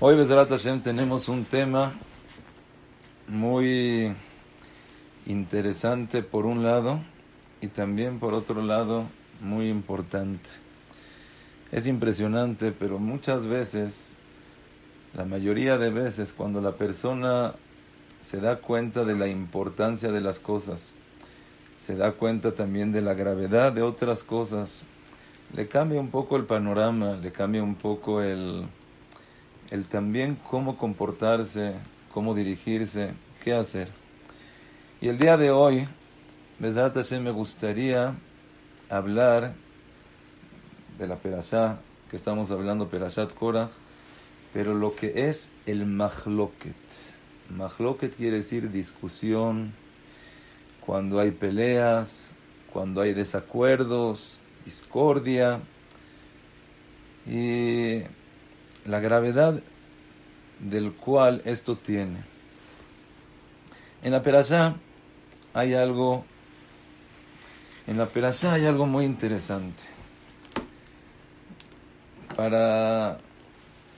Hoy, Bezerat Hashem, tenemos un tema muy interesante por un lado y también por otro lado muy importante. Es impresionante, pero muchas veces, la mayoría de veces, cuando la persona se da cuenta de la importancia de las cosas, se da cuenta también de la gravedad de otras cosas, le cambia un poco el panorama, le cambia un poco el el también cómo comportarse, cómo dirigirse, qué hacer. Y el día de hoy, me gustaría hablar de la Perashá, que estamos hablando, Perashat Korach, pero lo que es el Mahloket. Mahloket quiere decir discusión, cuando hay peleas, cuando hay desacuerdos, discordia. Y la gravedad del cual esto tiene. En la perashá hay algo, en la perashá hay algo muy interesante. Para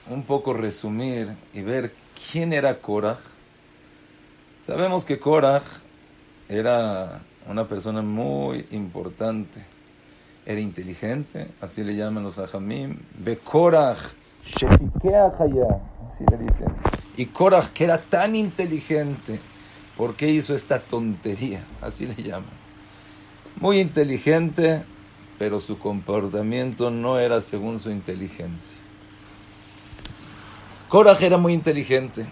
un poco resumir y ver quién era Korach, sabemos que Korach era una persona muy importante, era inteligente, así le llaman los hajamim, Bekorach Y Korach, que era tan inteligente, ¿por qué hizo esta tontería? Así le llaman. Muy inteligente, pero su comportamiento no era según su inteligencia. Korach era muy inteligente.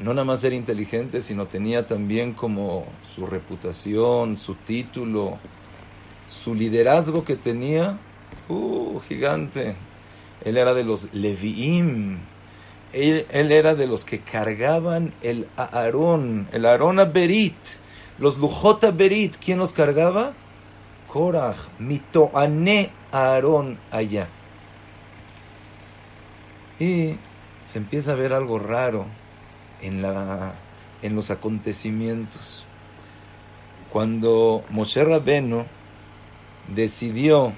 No nada más era inteligente, sino tenía también como su reputación, su título, su liderazgo que tenía. Uh, gigante. Él era de los Leviim. Él, era de los que cargaban el Aarón, el Aarón Berit, los Lujota Berit. ¿Quién los cargaba? Korach, Mitoane Aarón allá. Y se empieza a ver algo raro en, la, en los acontecimientos. Cuando Moshe Rabeno decidió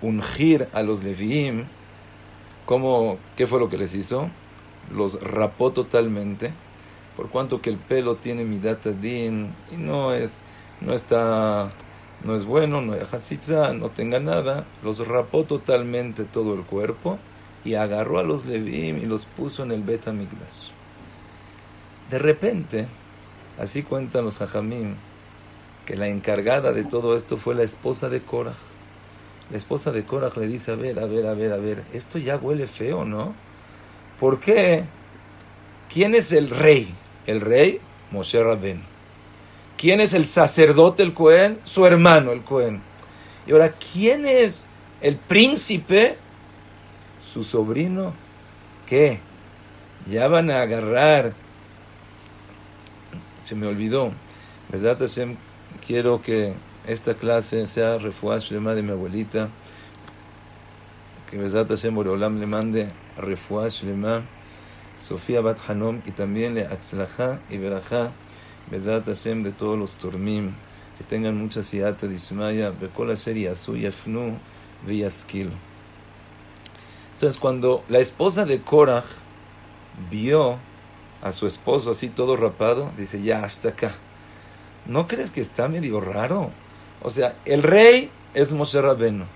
ungir a los Leviim, ¿Cómo, ¿Qué fue lo que les hizo? Los rapó totalmente, por cuanto que el pelo tiene din y no es, no está, no es bueno, no hay no tenga nada, los rapó totalmente todo el cuerpo y agarró a los Levim y los puso en el Bet De repente, así cuentan los Jajamim, que la encargada de todo esto fue la esposa de Korah la esposa de Korach le dice, a ver, a ver, a ver, a ver, esto ya huele feo, ¿no? ¿Por qué? ¿Quién es el rey? El rey, Moshe Rabben. ¿Quién es el sacerdote, el Cohen? Su hermano, el Cohen. Y ahora, ¿quién es el príncipe? Su sobrino. ¿Qué? Ya van a agarrar. Se me olvidó. ¿Verdad, Quiero que esta clase sea refuash lema de mi abuelita, que Besat Hashem Boreolam le mande refuash lema Sofía Bat Hanom y también le Atzlacha y Berajá Besat Hashem de todos los turmim que tengan mucha siata de Ishmaya Bekol Asher Yasu Yafnu Viyaskil entonces cuando la esposa de Korach vio a su esposo así todo rapado dice ya hasta acá ¿no crees que está medio raro? O sea, el rey es Moshe Rabeno,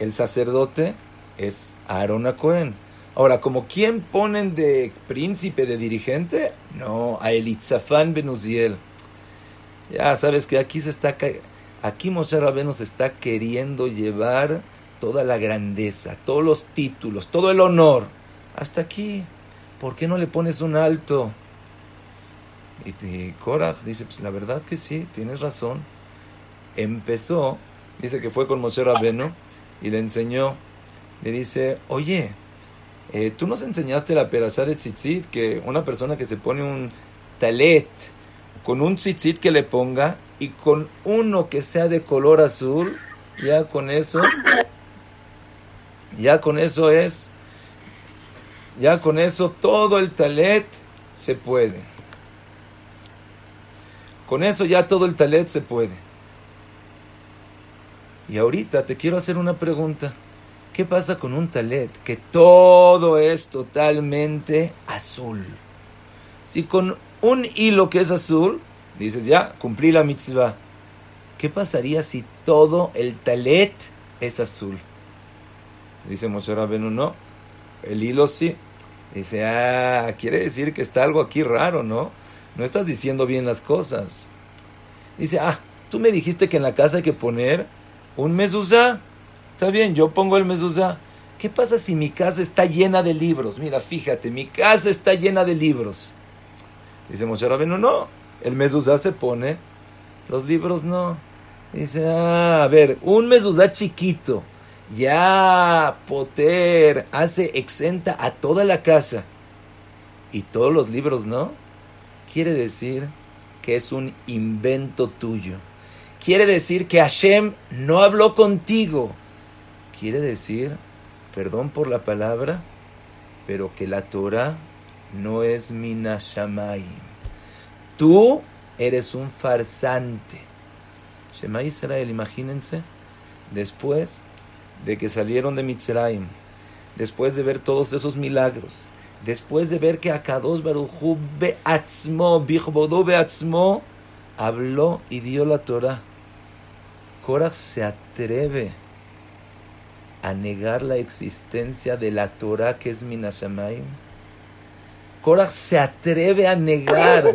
el sacerdote es Aaron Cohen. Ahora, ¿como quién ponen de príncipe, de dirigente? No, a Elitzafán Benuziel. Ya sabes que aquí se está aquí Moshe Rabeno se está queriendo llevar toda la grandeza, todos los títulos, todo el honor. Hasta aquí. ¿Por qué no le pones un alto? Y, y dice, pues la verdad que sí, tienes razón empezó, dice que fue con Moshe Rabeno y le enseñó, le dice, oye, eh, tú nos enseñaste la perashá de tzitzit, que una persona que se pone un talet con un tzitzit que le ponga y con uno que sea de color azul, ya con eso, ya con eso es, ya con eso todo el talet se puede. Con eso ya todo el talet se puede. Y ahorita te quiero hacer una pregunta. ¿Qué pasa con un talet que todo es totalmente azul. Si con un hilo que es azul, dices ya, cumplí la mitzvah. ¿Qué pasaría si todo el talet es azul? Dice Moshe Rabenu, no. El hilo sí. Dice, ah, quiere decir que está algo aquí raro, ¿no? No estás diciendo bien las cosas. Dice, ah, tú me dijiste que en la casa hay que poner un mezuzá. Está bien, yo pongo el mezuzá. ¿Qué pasa si mi casa está llena de libros? Mira, fíjate, mi casa está llena de libros. Dice Moshe Rabenu, no. El mezuzá se pone, los libros no. Dice, ah, a ver, un mezuzá chiquito ya Poter hace exenta a toda la casa y todos los libros no, quiere decir que es un invento tuyo. Quiere decir que Hashem no habló contigo. Quiere decir, perdón por la palabra, pero que la Torah no es Minashamay. Tú eres un farsante. Shema Israel, imagínense, después de que salieron de Mitzrayim, después de ver todos esos milagros, después de ver que Akados Baruchu Beatzmo, Bichbodo Beatzmo, habló y dio la Torah. Korach se atreve a negar la existencia de la Torah que es Minashamayim. Korach se atreve a negar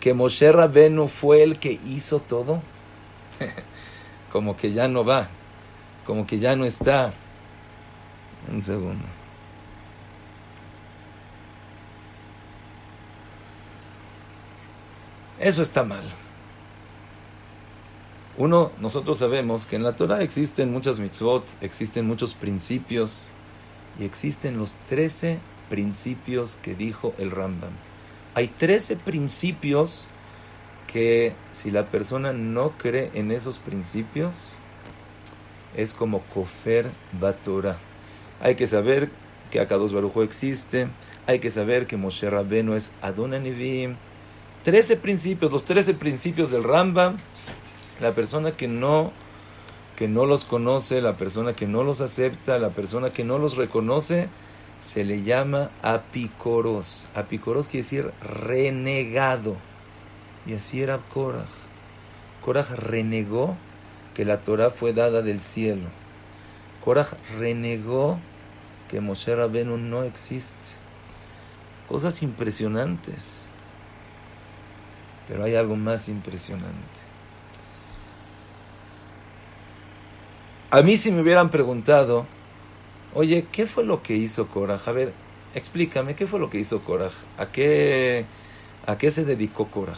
que Moshe Rabenu fue el que hizo todo. Como que ya no va como que ya no está. Un segundo. Eso está mal. Uno, nosotros sabemos que en la Torah existen muchas mitzvot, existen muchos principios y existen los trece principios que dijo el Rambam. Hay trece principios que si la persona no cree en esos principios, es como Kofer Batora. Hay que saber que Akados Barujo existe, hay que saber que Moshe Rabbeinu es Adonanivim. Trece principios, los trece principios del Rambam. La persona que no, que no los conoce, la persona que no los acepta, la persona que no los reconoce, se le llama apicoros. Apicoros quiere decir renegado. Y así era Korah. Korah renegó que la Torah fue dada del cielo. Korah renegó que Moshe Rabenu no existe. Cosas impresionantes. Pero hay algo más impresionante. A mí si me hubieran preguntado, oye, ¿qué fue lo que hizo Korah? A ver, explícame, ¿qué fue lo que hizo Korah? ¿A qué, a qué se dedicó Korah?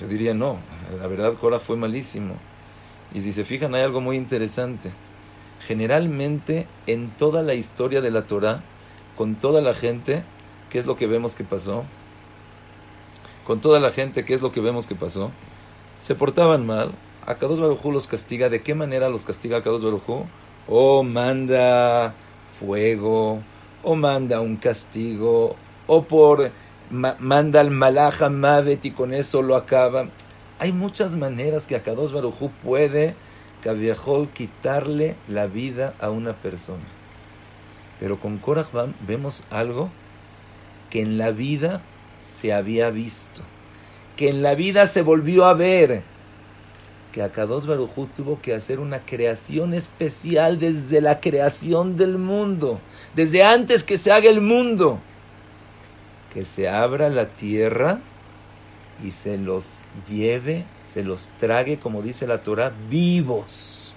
Yo diría, no, la verdad Korah fue malísimo. Y si se fijan, hay algo muy interesante. Generalmente, en toda la historia de la Torah, con toda la gente, ¿qué es lo que vemos que pasó? Con toda la gente, ¿qué es lo que vemos que pasó? Se portaban mal. A Kadosh Barujú los castiga. ¿De qué manera los castiga a Kadosh Barujú? O manda fuego, o manda un castigo, o por manda al malaja mavet y con eso lo acaba. Hay muchas maneras que Akados Barujú puede, Kaviahol, quitarle la vida a una persona. Pero con Korah vemos algo que en la vida se había visto, que en la vida se volvió a ver, que Akados Barujú tuvo que hacer una creación especial desde la creación del mundo, desde antes que se haga el mundo, que se abra la tierra y se los lleve, se los trague, como dice la Torah, vivos.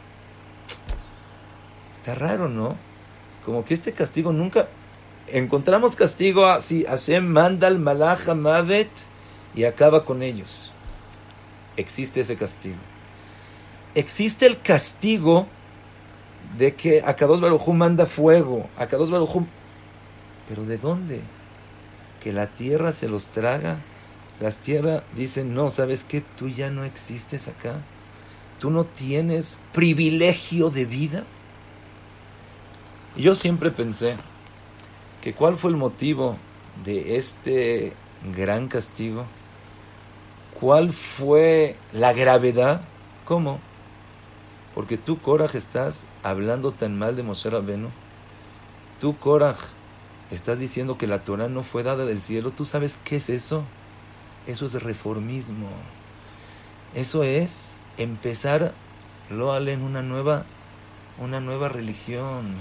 Está raro, ¿no? Como que este castigo nunca... Encontramos castigo así, Hashem manda al malach mavet y acaba con ellos. Existe ese castigo. Existe el castigo de que Akados Barujú manda fuego, Akados Barujú... ¿Pero de dónde? ¿Que la tierra se los traga? Las tierras dicen, no, ¿sabes qué? Tú ya no existes acá. Tú no tienes privilegio de vida. yo siempre pensé que cuál fue el motivo de este gran castigo. ¿Cuál fue la gravedad? ¿Cómo? Porque tú, Korah, estás hablando tan mal de Moshe Rabenu. Tú, Korah, Estás diciendo que la Torah no fue dada del cielo. ¿Tú sabes qué es eso? Eso es reformismo. Eso es empezar, lo en una nueva, una nueva religión.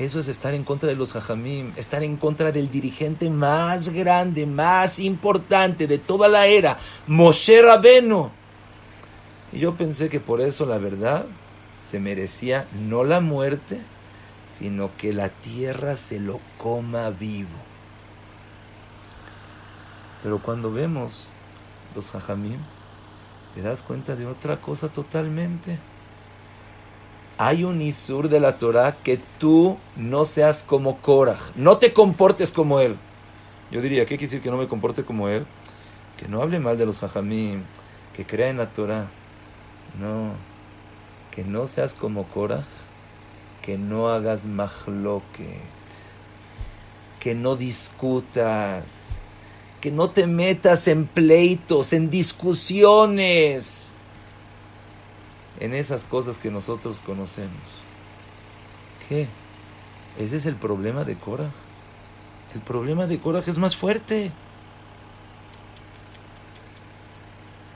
Eso es estar en contra de los hajamim, estar en contra del dirigente más grande, más importante de toda la era, Moshe Rabeno. Y yo pensé que por eso la verdad se merecía no la muerte, sino que la tierra se lo coma vivo. Pero cuando vemos los hajamim, te das cuenta de otra cosa totalmente. Hay un isur de la Torah que tú no seas como Korah, no te comportes como él. Yo diría, ¿qué quiere decir que no me comporte como él? Que no hable mal de los hajamim, que crea en la Torah. No, que no seas como Korah, que no hagas mahloket, que no discutas, que no te metas en pleitos, en discusiones en esas cosas que nosotros conocemos. ¿Qué? Ese es el problema de Korah. El problema de Korah es más fuerte.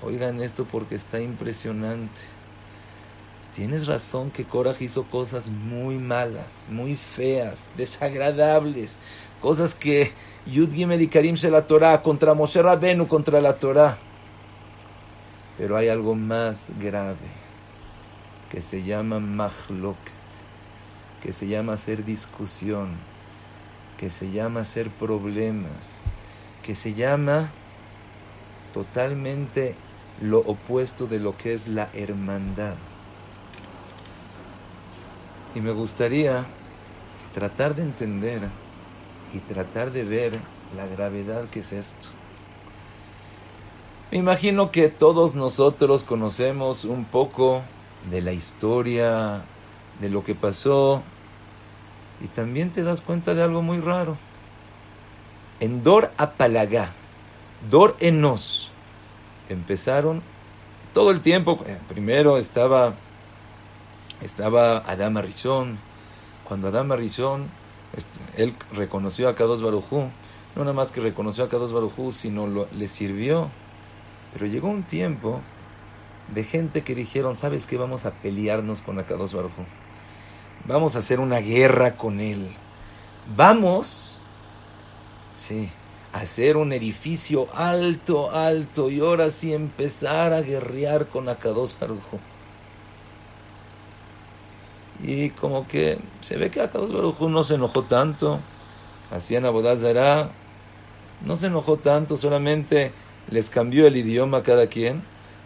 Oigan esto porque está impresionante. Tienes razón que Korah hizo cosas muy malas, muy feas, desagradables, cosas que Yud Gimel y Karim se la Torah contra Moshe Rabenu contra la Torah. Pero hay algo más grave que se llama mahloket, que se llama hacer discusión, que se llama hacer problemas, que se llama totalmente lo opuesto de lo que es la hermandad. Y me gustaría tratar de entender y tratar de ver la gravedad que es esto. Me imagino que todos nosotros conocemos un poco de la historia, de lo que pasó. Y también te das cuenta de algo muy raro. En Dor Apalagá, Dor Enos, empezaron todo el tiempo. Eh, primero estaba, estaba Adama Rizón. Cuando Adama Rizón, él reconoció a Kados Barujú. No nada más que reconoció a Kados Barujú, sino le sirvió. Pero llegó un tiempo de gente que dijeron, ¿sabes qué? Vamos a pelearnos con Akados Baruj Vamos a hacer una guerra con él. Vamos, sí, hacer un edificio alto, alto y ahora sí empezar a guerrear con Akados Baruj Y como que se ve que Akados Baruj no se enojó tanto. Hacían Abodazara, no se enojó tanto, solamente les cambió el idioma a cada quien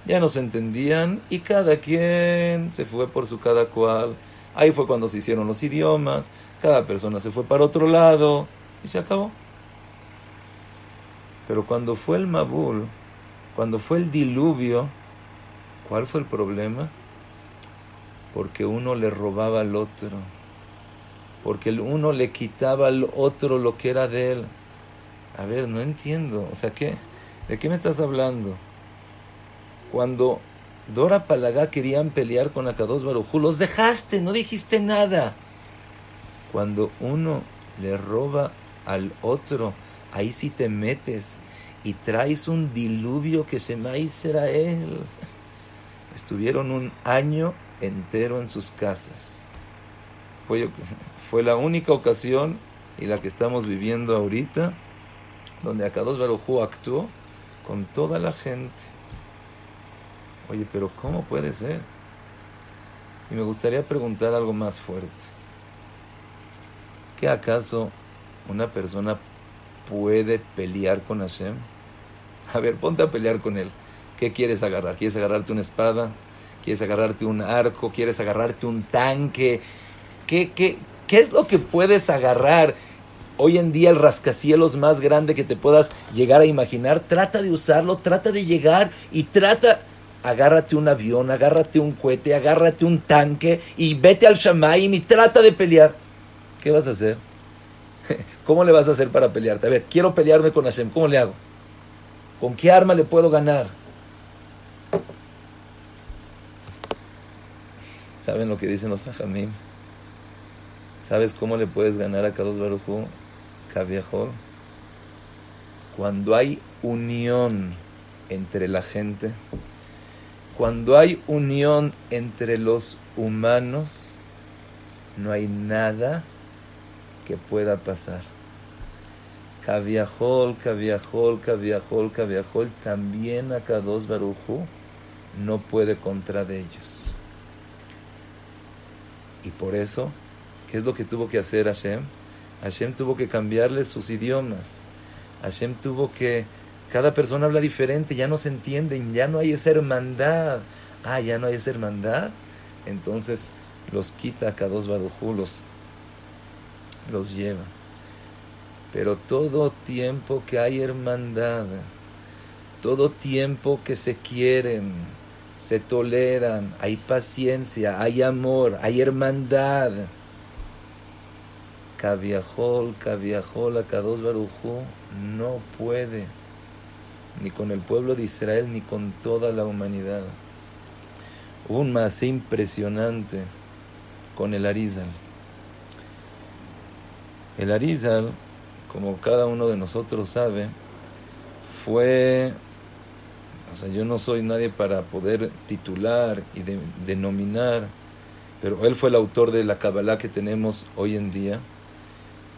ya no se entendían y cada quien se fue por su cada cual. Ahí fue cuando se hicieron los idiomas, cada persona se fue para otro lado y se acabó. Pero cuando fue el Mabul, cuando fue el diluvio, ¿cuál fue el problema? Porque uno le robaba al otro, porque el uno le quitaba al otro lo que era de él. A ver, no entiendo, o sea, ¿qué? ¿De qué me estás hablando? Cuando Dora Palagá querían pelear con Akados Barujú, los dejaste, no dijiste nada. Cuando uno le roba al otro, ahí sí te metes y traes un diluvio que se a Israel. Estuvieron un año entero en sus casas. Fue, fue la única ocasión y la que estamos viviendo ahorita, donde Akados Barujú actuó con toda la gente. Oye, pero ¿cómo puede ser? Y me gustaría preguntar algo más fuerte. ¿Qué acaso una persona puede pelear con Hashem? A ver, ponte a pelear con él. ¿Qué quieres agarrar? ¿Quieres agarrarte una espada? ¿Quieres agarrarte un arco? ¿Quieres agarrarte un tanque? ¿Qué, qué, qué es lo que puedes agarrar? Hoy en día el rascacielos más grande que te puedas llegar a imaginar, trata de usarlo, trata de llegar y trata agárrate un avión, agárrate un cohete, agárrate un tanque y vete al Shamaim y trata de pelear. ¿Qué vas a hacer? ¿Cómo le vas a hacer para pelearte? A ver, quiero pelearme con Hashem, ¿cómo le hago? ¿Con qué arma le puedo ganar? ¿Saben lo que dicen los Hajamim? ¿Sabes cómo le puedes ganar a Kadosh Baruchu? Caviejol, cuando hay unión entre la gente, cuando hay unión entre los humanos, no hay nada que pueda pasar. Caviajol, caviajol, caviajol, caviajol, también a Kados Baruju no puede contra de ellos. Y por eso, ¿qué es lo que tuvo que hacer Hashem? Hashem tuvo que cambiarle sus idiomas. Hashem tuvo que... Cada persona habla diferente, ya no se entienden, ya no hay esa hermandad. Ah, ya no hay esa hermandad. Entonces los quita a Kados Barujú, los, los lleva. Pero todo tiempo que hay hermandad, todo tiempo que se quieren, se toleran, hay paciencia, hay amor, hay hermandad. Caviajol, Caviajol, Akados Barujú no puede, ni con el pueblo de Israel, ni con toda la humanidad. Un más impresionante con el Arizal. El Arizal, como cada uno de nosotros sabe, fue, o sea, yo no soy nadie para poder titular y denominar, pero él fue el autor de la Kabbalah que tenemos hoy en día.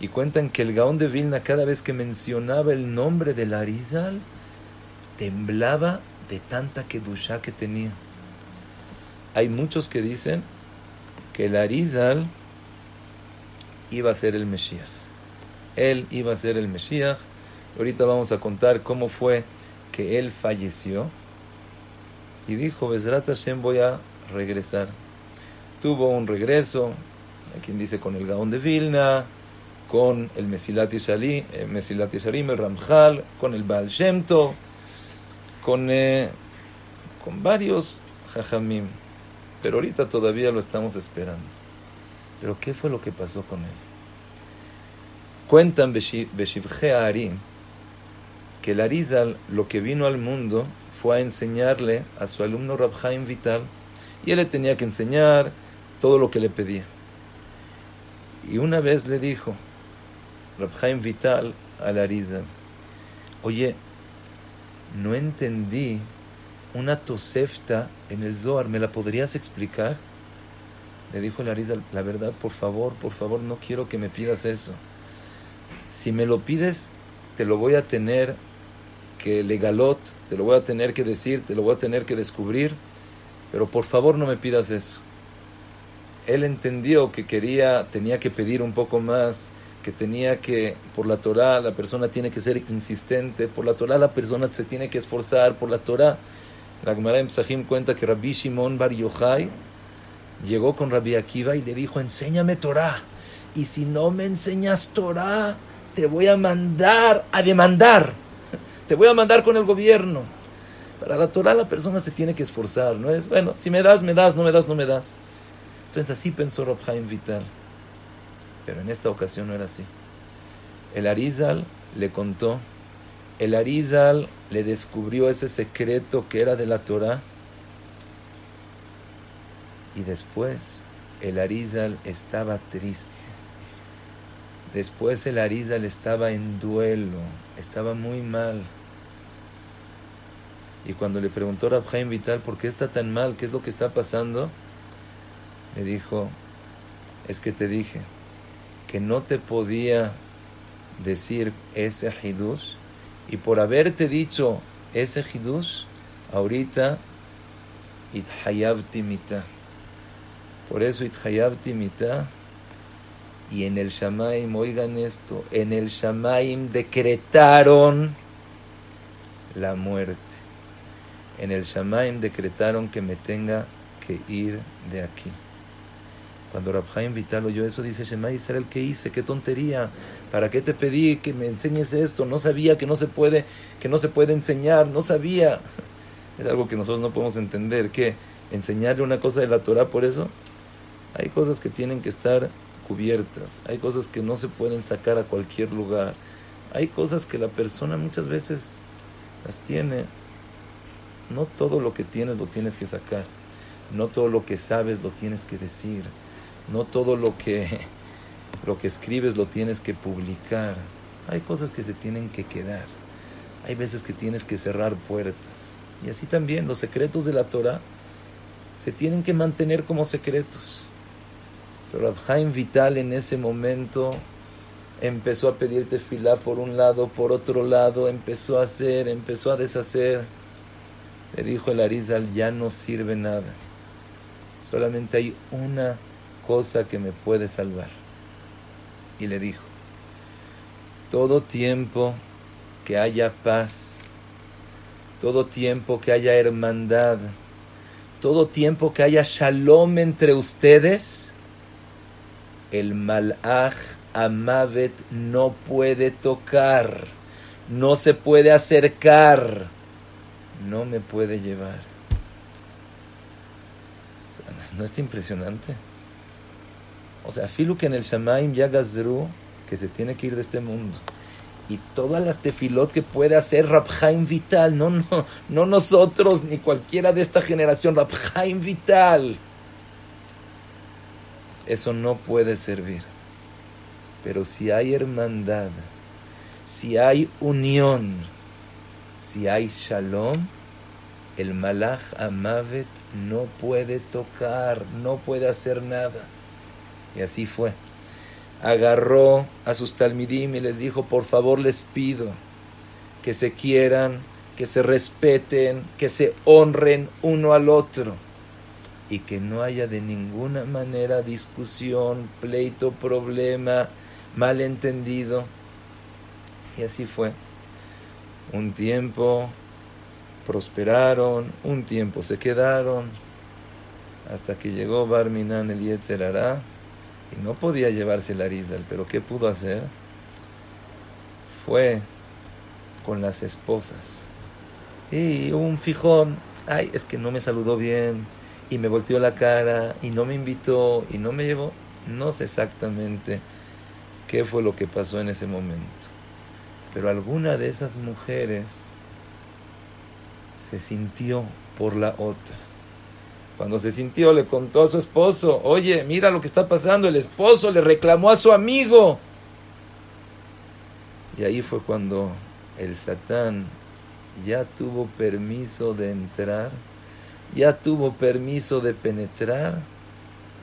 Y cuentan que el Gaón de Vilna, cada vez que mencionaba el nombre del Arizal, temblaba de tanta kedusha que tenía. Hay muchos que dicen que el Arizal iba a ser el Mesías. Él iba a ser el Mesías. Ahorita vamos a contar cómo fue que él falleció. Y dijo, Besrat Hashem voy a regresar. Tuvo un regreso, a quien dice con el Gaón de Vilna, con el Mesilat Yesharim, el, Mesilat el Ramjal, con el Baal Shemto, con, eh, con varios Jajamim. Pero ahorita todavía lo estamos esperando. Pero ¿qué fue lo que pasó con él? Cuentan Beshivje Arim que el Arizal lo que vino al mundo fue a enseñarle a su alumno Rabhaim Vital y él le tenía que enseñar todo lo que le pedía. Y una vez le dijo Rabhaim Vital al Arizal, oye, no entendí una tosefta en el Zohar, ¿me la podrías explicar? Le dijo el Arizal, la verdad, por favor, por favor, no quiero que me pidas eso. Si me lo pides, te lo voy a tener que legalot, te lo voy a tener que decir, te lo voy a tener que descubrir, pero por favor no me pidas eso. Él entendió que quería, tenía que pedir un poco más, que tenía que, por la Torah, la persona tiene que ser insistente, por la Torah la persona se tiene que esforzar, por la Torah la Gemara en Psahim cuenta que Rabbi Shimon Bar Yochai llegó con Rabbi Akiva y le dijo, enséñame Torah. Y si no me enseñas Torah, te voy a mandar a demandar. Te voy a mandar con el gobierno. Para la Torah la persona se tiene que esforzar. No es, bueno, si me das, me das, no me das, no me das. Entonces así pensó Rab Vital. Pero en esta ocasión no era así. El Arizal le contó el Arizal le descubrió ese secreto que era de la Torah. Y después el Arizal estaba triste. Después el Arizal estaba en duelo, estaba muy mal. Y cuando le preguntó a Rabjaim Vital por qué está tan mal, qué es lo que está pasando, le dijo, es que te dije que no te podía decir ese hidush y por haberte dicho ese hidush, ahorita ithayabti mita. Por eso ithayabti mita. Y en el Shamaim, oigan esto, en el Shamaim decretaron la muerte. En el Shamaim decretaron que me tenga que ir de aquí. Cuando Rabjaim Vital oyó eso, dice, Shema Israel, ¿qué hice? ¿Qué tontería? ¿Para qué te pedí que me enseñes esto? No sabía que no se puede, que no se puede enseñar, no sabía. Es algo que nosotros no podemos entender, que enseñarle una cosa de la Torah, por eso hay cosas que tienen que estar hay cosas que no se pueden sacar a cualquier lugar, hay cosas que la persona muchas veces las tiene. No todo lo que tienes lo tienes que sacar, no todo lo que sabes lo tienes que decir. No todo lo que, lo que escribes lo tienes que publicar. Hay cosas que se tienen que quedar. Hay veces que tienes que cerrar puertas. Y así también los secretos de la Torah se tienen que mantener como secretos. Pero Abhaim Vital en ese momento empezó a pedirte fila por un lado, por otro lado, empezó a hacer, empezó a deshacer. Le dijo el Arizal, ya no sirve nada. Solamente hay una cosa que me puede salvar. Y le dijo, todo tiempo que haya paz, todo tiempo que haya hermandad, todo tiempo que haya shalom entre ustedes, el malach amavet no puede tocar, no se puede acercar, no me puede llevar. ¿No es impresionante? O sea, filu que en el Shamaim ya que se tiene que ir de este mundo. Y todas las tefilot que puede hacer Rabhaim Vital, no, no, no nosotros ni cualquiera de esta generación, Rabhaim Vital. Eso no puede servir. Pero si hay hermandad, si hay unión, si hay shalom, el malach amavet no puede tocar, no puede hacer nada. Y así fue. Agarró a sus talmidim y les dijo, por favor les pido que se quieran, que se respeten, que se honren uno al otro y que no haya de ninguna manera discusión, pleito, problema, malentendido. Y así fue. Un tiempo prosperaron, un tiempo se quedaron, hasta que llegó Barminan el Yetzerará y no podía llevarse la Rizal, pero ¿qué pudo hacer? Fue con las esposas. Y un fijón, ay, es que no me saludó bien, y me volteó la cara, y no me invitó, y no me llevó. No sé exactamente qué fue lo que pasó en ese momento. Pero alguna de esas mujeres se sintió por la otra. Cuando se sintió, le contó a su esposo, oye, mira lo que está pasando, el esposo le reclamó a su amigo. Y ahí fue cuando el Satán ya tuvo permiso de entrar, ya tuvo permiso de penetrar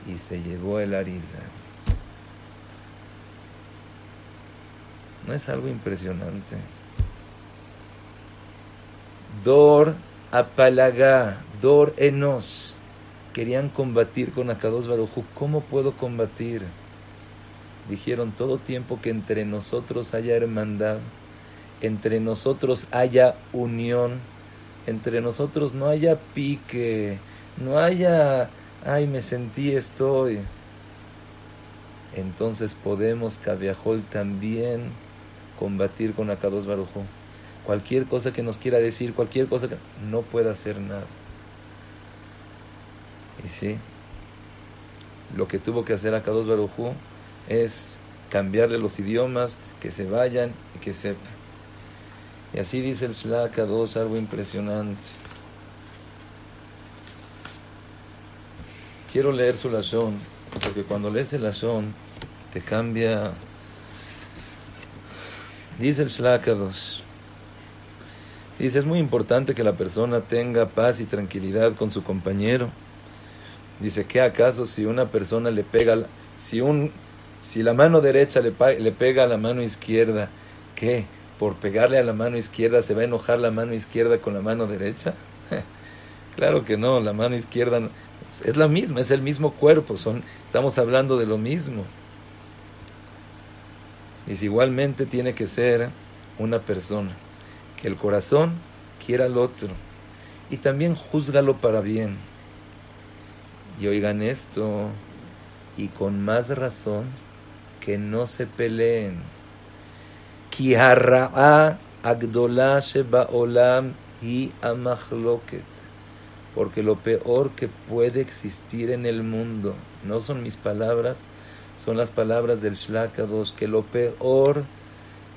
y se llevó el ariza. ¿No es algo impresionante? Dor apalagá, Dor enos. Querían combatir con Akados Barujú. ¿Cómo puedo combatir? Dijeron todo tiempo que entre nosotros haya hermandad, entre nosotros haya unión, entre nosotros no haya pique, no haya, ay, me sentí, estoy. Entonces podemos, Cabiajol, también combatir con Akados Barujú cualquier cosa que nos quiera decir, cualquier cosa que no pueda hacer nada. Y sí, lo que tuvo que hacer a Kadosh Barujú es cambiarle los idiomas, que se vayan y que sepan. Y así dice el Shla Kadosh, algo impresionante. Quiero leer su Lashon, porque cuando lees el Lashon te cambia. Dice el Shla Kadosh. Dice, es muy importante que la persona tenga paz y tranquilidad con su compañero. Dice, ¿qué acaso si una persona le pega, si, un, si la mano derecha le, le pega a la mano izquierda, ¿qué? ¿Por pegarle a la mano izquierda se va a enojar la mano izquierda con la mano derecha? claro que no, la mano izquierda es la misma, es el mismo cuerpo, son, estamos hablando de lo mismo. Dice, igualmente tiene que ser una persona que el corazón quiera al otro y también júzgalo para bien. Y oigan esto, y con más razón, que no se peleen. Y Porque lo peor que puede existir en el mundo, no son mis palabras, son las palabras del Shlakados, que lo peor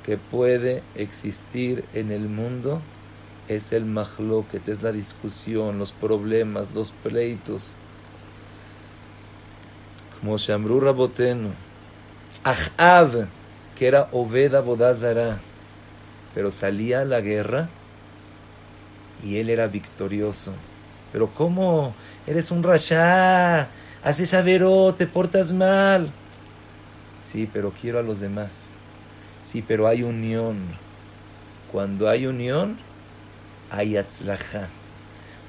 que puede existir en el mundo es el mahloket, es la discusión, los problemas, los pleitos. Como Shamru Rabotenu, Ahav, que era Obeda Bodazara, pero salía a la guerra y él era victorioso. Pero ¿cómo? Eres un rasha, haces avero, te portas mal. Sí, pero quiero a los demás. Sí, pero hay unión. Cuando hay unión, hay atzlaja.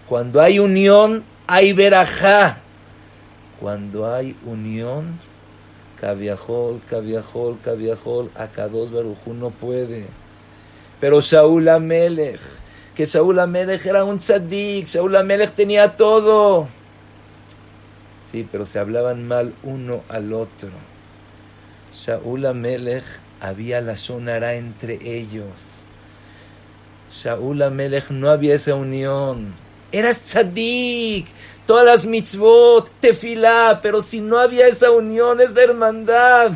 Cuando hay unión, hay verajá. Cuando hay unión, caviajol, caviajol, caviajol, dos Barujú no puede. Pero Shaul Amelech, que Shaul Amelech era un tzadik, Shaul Amelech tenía todo. Sí, pero se hablaban mal uno al otro. Shaul Amelech había la sonara entre ellos. Shaul Amelech no había esa unión. Eras tzadik, todas las mitzvot, tefilá, pero si no había esa unión, esa hermandad.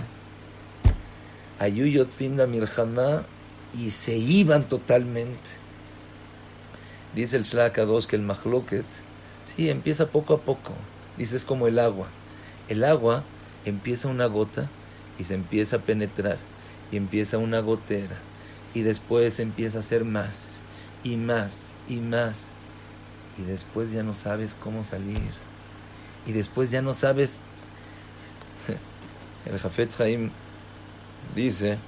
Ayuyotzim la y se iban totalmente. Dice el Shlaka 2 que el mahloket, sí, empieza poco a poco. Dice, es como el agua. El agua empieza una gota y se empieza a penetrar y empieza una gotera y después empieza a ser más y más y más y después ya no sabes cómo salir. Y después ya no sabes. El Jafet Haim dice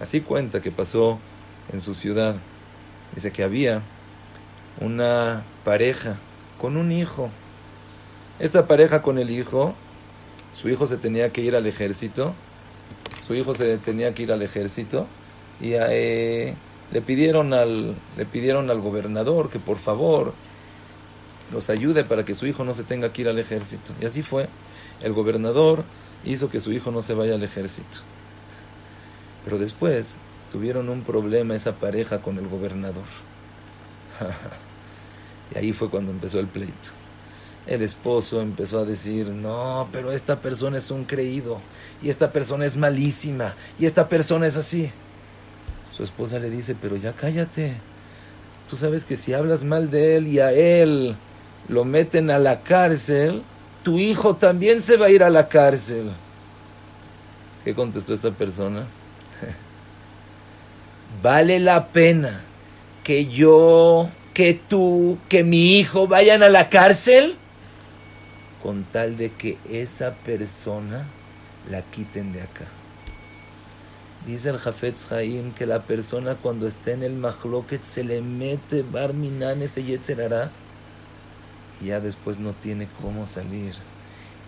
así cuenta que pasó en su ciudad. Dice que había una pareja con un hijo. Esta pareja con el hijo su hijo se tenía que ir al ejército su hijo se tenía que ir al ejército y eh, le pidieron al le pidieron al gobernador que por favor los ayude para que su hijo no se tenga que ir al ejército. Y así fue. El gobernador hizo que su hijo no se vaya al ejército. Pero después tuvieron un problema esa pareja con el gobernador. Y ahí fue cuando empezó el pleito. El esposo empezó a decir, no, pero esta persona es un creído, y esta persona es malísima, y esta persona es así. Su esposa le dice, pero ya cállate. Tú sabes que si hablas mal de él y a él lo meten a la cárcel, tu hijo también se va a ir a la cárcel. ¿Qué contestó esta persona? vale la pena que yo, que tú, que mi hijo vayan a la cárcel con tal de que esa persona la quiten de acá. Dice el Jafetz Haim que la persona cuando está en el Mahloket se le mete Barminan ese Yetzerara y ya después no tiene cómo salir.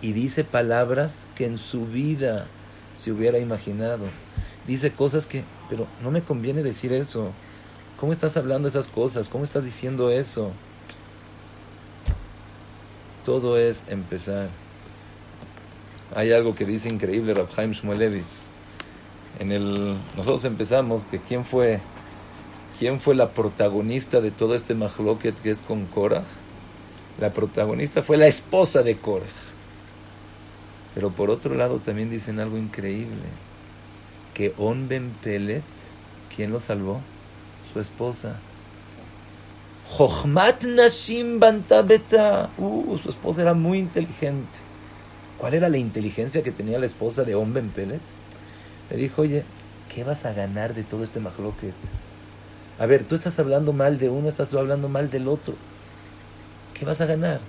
Y dice palabras que en su vida se hubiera imaginado. Dice cosas que, pero no me conviene decir eso. ¿Cómo estás hablando esas cosas? ¿Cómo estás diciendo eso? Todo es empezar. Hay algo que dice increíble Rabhaim Shmulevitz. En el, nosotros empezamos que quién fue, quién fue la protagonista de todo este mahloket que es con Korah. La protagonista fue la esposa de Korah. Pero por otro lado también dicen algo increíble. Que On Ben Pelet, ¿quién lo salvó? Su esposa. Jochmat Nashim Bantabeta. Uh, su esposa era muy inteligente. ¿Cuál era la inteligencia que tenía la esposa de Om Ben Pelet? Le dijo, oye, ¿qué vas a ganar de todo este mahloket? A ver, tú estás hablando mal de uno, estás hablando mal del otro. ¿Qué vas a ganar?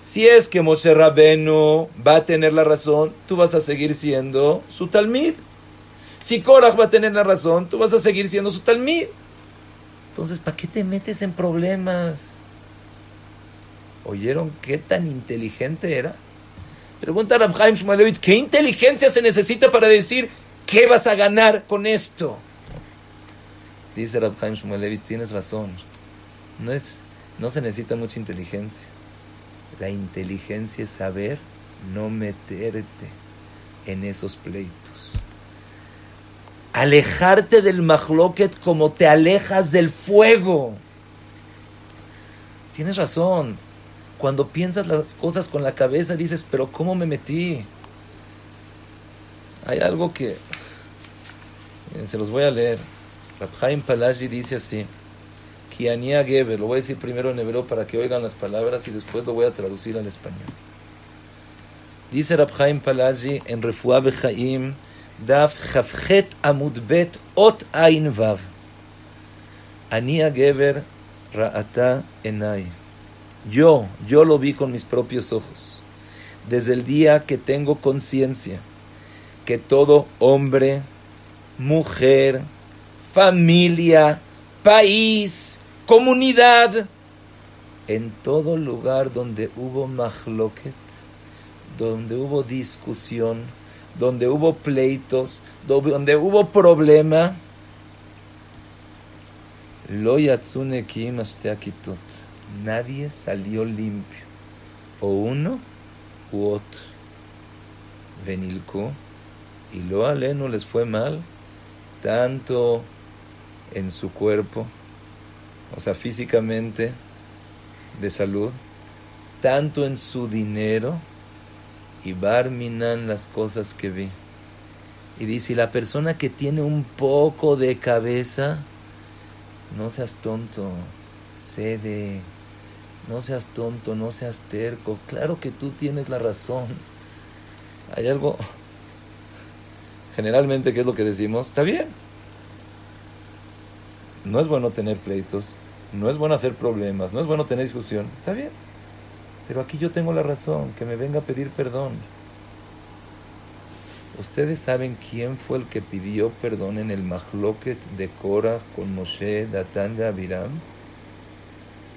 Si es que Moshe Rabenu va a tener la razón, tú vas a seguir siendo su talmid. Si Korach va a tener la razón, tú vas a seguir siendo su talmid. Entonces, ¿para qué te metes en problemas? ¿Oyeron qué tan inteligente era? Pregunta a Rabhaim Shmulevitz, ¿qué inteligencia se necesita para decir qué vas a ganar con esto? Dice Rabhaim Shmulevitz, tienes razón. No, es, no se necesita mucha inteligencia. La inteligencia es saber no meterte en esos pleitos alejarte del mahloket como te alejas del fuego. Tienes razón. Cuando piensas las cosas con la cabeza dices, pero ¿cómo me metí? Hay algo que... se los voy a leer. Rabhaim Palaji dice así. Kiania Geber, lo voy a decir primero en hebreo para que oigan las palabras y después lo voy a traducir al español. Dice Rabhaim Palaji en Refuah Bechaim, Daf Chavchet Amudbet Ot Ain Vav. Ania Geber Ra'ata Enai. Yo, yo lo vi con mis propios ojos. Desde el día que tengo conciencia que todo hombre, mujer, familia, país, comunidad, en todo lugar donde hubo mahloket, donde hubo discusión, donde hubo pleitos, donde hubo problema, lo yatsune nadie salió limpio, o uno u otro. Venilko, y lo aleno les fue mal, tanto en su cuerpo, o sea, físicamente, de salud, tanto en su dinero, y barminan las cosas que vi. Y dice, la persona que tiene un poco de cabeza, no seas tonto, cede, no seas tonto, no seas terco, claro que tú tienes la razón. Hay algo, generalmente, ¿qué es lo que decimos? Está bien. No es bueno tener pleitos, no es bueno hacer problemas, no es bueno tener discusión, está bien. Pero aquí yo tengo la razón, que me venga a pedir perdón. ¿Ustedes saben quién fue el que pidió perdón en el Mahloket de Korah con Moshe, Datán y Abiram?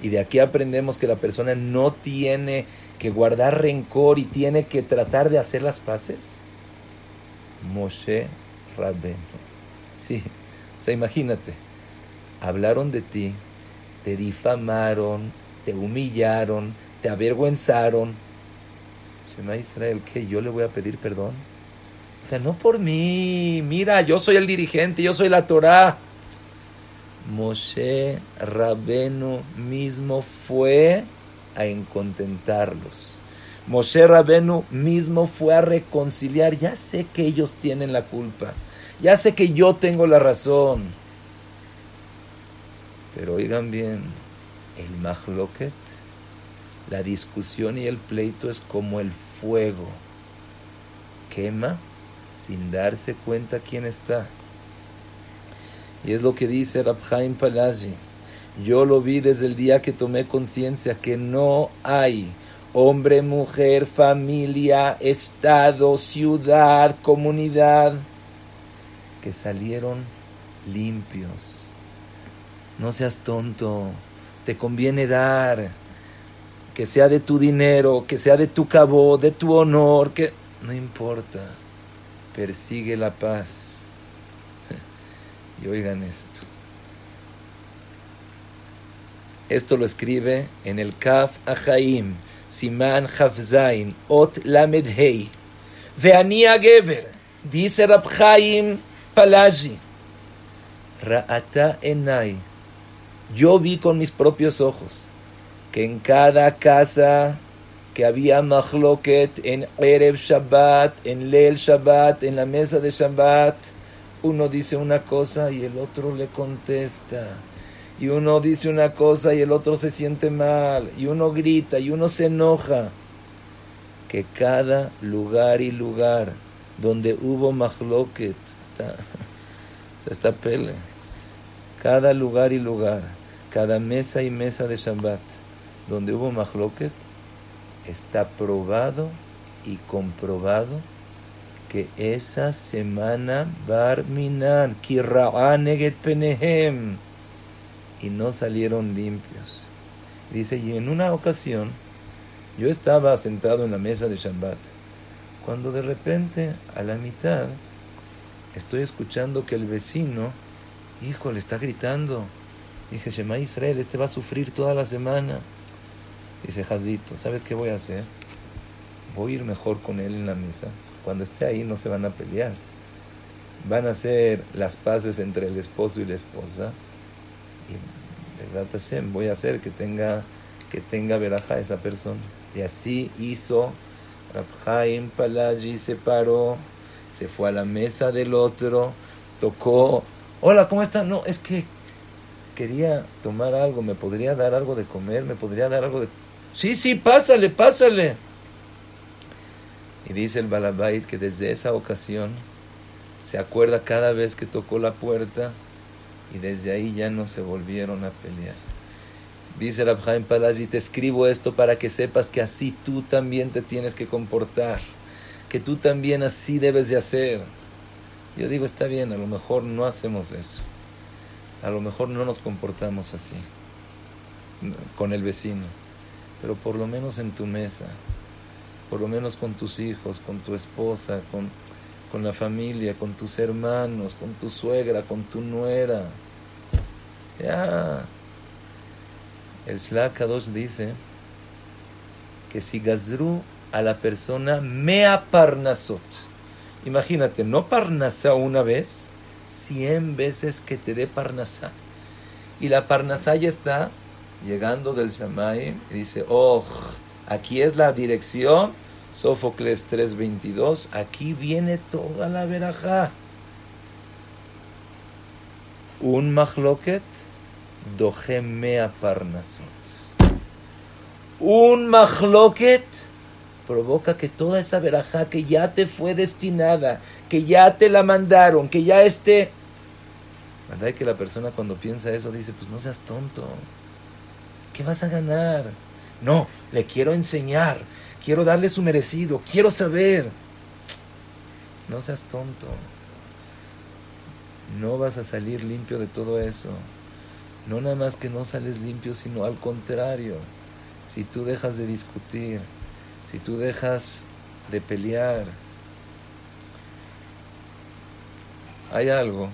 Y de aquí aprendemos que la persona no tiene que guardar rencor y tiene que tratar de hacer las paces. Moshe Rabben. Sí, o sea, imagínate, hablaron de ti, te difamaron, te humillaron, te avergüenzaron. Shema Israel, ¿qué? ¿Yo le voy a pedir perdón? O sea, no por mí. Mira, yo soy el dirigente, yo soy la Torah. Moshe Rabenu mismo fue a contentarlos. Moshe Rabenu mismo fue a reconciliar. Ya sé que ellos tienen la culpa. Ya sé que yo tengo la razón. Pero oigan bien, el Mahloket la discusión y el pleito es como el fuego. Quema sin darse cuenta quién está. Y es lo que dice Rabhaim Palaji. Yo lo vi desde el día que tomé conciencia que no hay hombre, mujer, familia, estado, ciudad, comunidad que salieron limpios. No seas tonto, te conviene dar que sea de tu dinero, que sea de tu cabo, de tu honor, que no importa, persigue la paz. Y oigan esto. Esto lo escribe en el Kaf Achaim, Siman Hafzain, Ot Lamed Hei. Veania Geber, dice Rabchaim Palaji, Ra'ata Enai. Yo vi con mis propios ojos que en cada casa que había mahloket en Erev Shabbat, en Leel Shabbat, en la mesa de Shabbat, uno dice una cosa y el otro le contesta. Y uno dice una cosa y el otro se siente mal. Y uno grita y uno se enoja. Que cada lugar y lugar donde hubo mahloket, está, está pele. Cada lugar y lugar, cada mesa y mesa de Shabbat donde hubo mahloket, está probado y comprobado que esa semana barminan neget penehem y no salieron limpios. Dice, y en una ocasión yo estaba sentado en la mesa de Shabbat, cuando de repente a la mitad estoy escuchando que el vecino, hijo, le está gritando. Dije, Shema Israel, este va a sufrir toda la semana. Dice Jazito, ¿sabes qué voy a hacer? Voy a ir mejor con él en la mesa. Cuando esté ahí no se van a pelear. Van a hacer las paces entre el esposo y la esposa. Y verdad Hashem, voy a hacer que tenga que tenga veraja esa persona. Y así hizo Rabhaim Palaji, se paró, se fue a la mesa del otro, tocó. Hola, ¿cómo está? No, es que quería tomar algo, me podría dar algo de comer, me podría dar algo de Sí, sí, pásale, pásale. Y dice el Balabait que desde esa ocasión se acuerda cada vez que tocó la puerta y desde ahí ya no se volvieron a pelear. Dice Rabjaim Palaji, te escribo esto para que sepas que así tú también te tienes que comportar, que tú también así debes de hacer. Yo digo, está bien, a lo mejor no hacemos eso, a lo mejor no nos comportamos así con el vecino, pero por lo menos en tu mesa, por lo menos con tus hijos, con tu esposa, con, con la familia, con tus hermanos, con tu suegra, con tu nuera. Ya el Shlakadosh dice que si gazru a la persona mea parnasot, imagínate, no parnasá una vez, cien veces que te dé parnasá. Y la parnasá ya está llegando del Shamaim y dice, oh, aquí es la dirección, Sófocles 3.22, aquí viene toda la verajá. Un mahloket Dojemea Parnasot. Un mahloket provoca que toda esa verajá que ya te fue destinada, que ya te la mandaron, que ya esté. ¿Verdad que la persona cuando piensa eso dice, pues no seas tonto? ¿Qué vas a ganar? No, le quiero enseñar, quiero darle su merecido, quiero saber. No seas tonto. No vas a salir limpio de todo eso. No nada más que no sales limpio, sino al contrario. Si tú dejas de discutir, si tú dejas de pelear, hay algo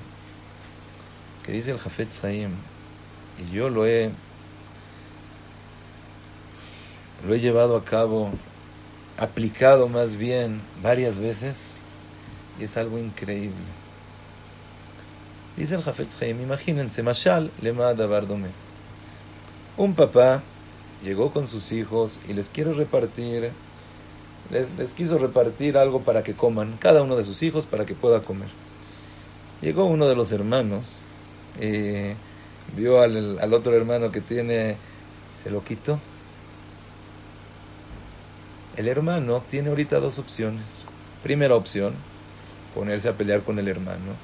que dice el Jafet Zaim, y yo lo he, lo he llevado a cabo, aplicado más bien varias veces, y es algo increíble. Dice el Jafet Chaim, imagínense, Mashal lema Bardome. Un papá llegó con sus hijos y les quiere repartir, les, quiso repartir algo para que coman, cada uno de sus hijos para que pueda comer. Llegó uno de los hermanos, y vio al, al otro hermano que tiene, se lo quitó. El hermano tiene ahorita dos opciones. Primera opción, ponerse a pelear con el hermano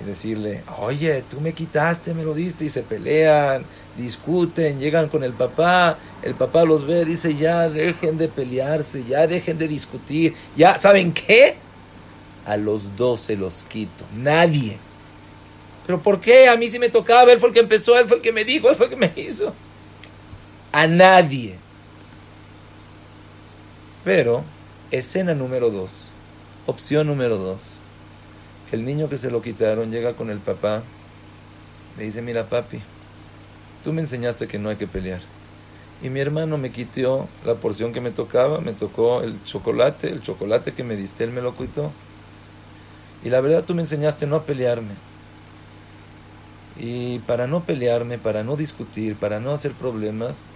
y decirle, oye, tú me quitaste, me lo diste, y se pelean, discuten, llegan con el papá, el papá los ve, dice, ya dejen de pelearse, ya dejen de discutir, ya, ¿saben qué? A los dos se los quito, nadie. ¿Pero por qué? A mí sí me tocaba, él fue el que empezó, él fue el que me dijo, él fue el que me hizo. A nadie. Pero, escena número dos, opción número dos el niño que se lo quitaron llega con el papá, le dice, mira papi, tú me enseñaste que no hay que pelear. Y mi hermano me quitó la porción que me tocaba, me tocó el chocolate, el chocolate que me diste, él me lo quitó. Y la verdad tú me enseñaste no a pelearme. Y para no pelearme, para no discutir, para no hacer problemas,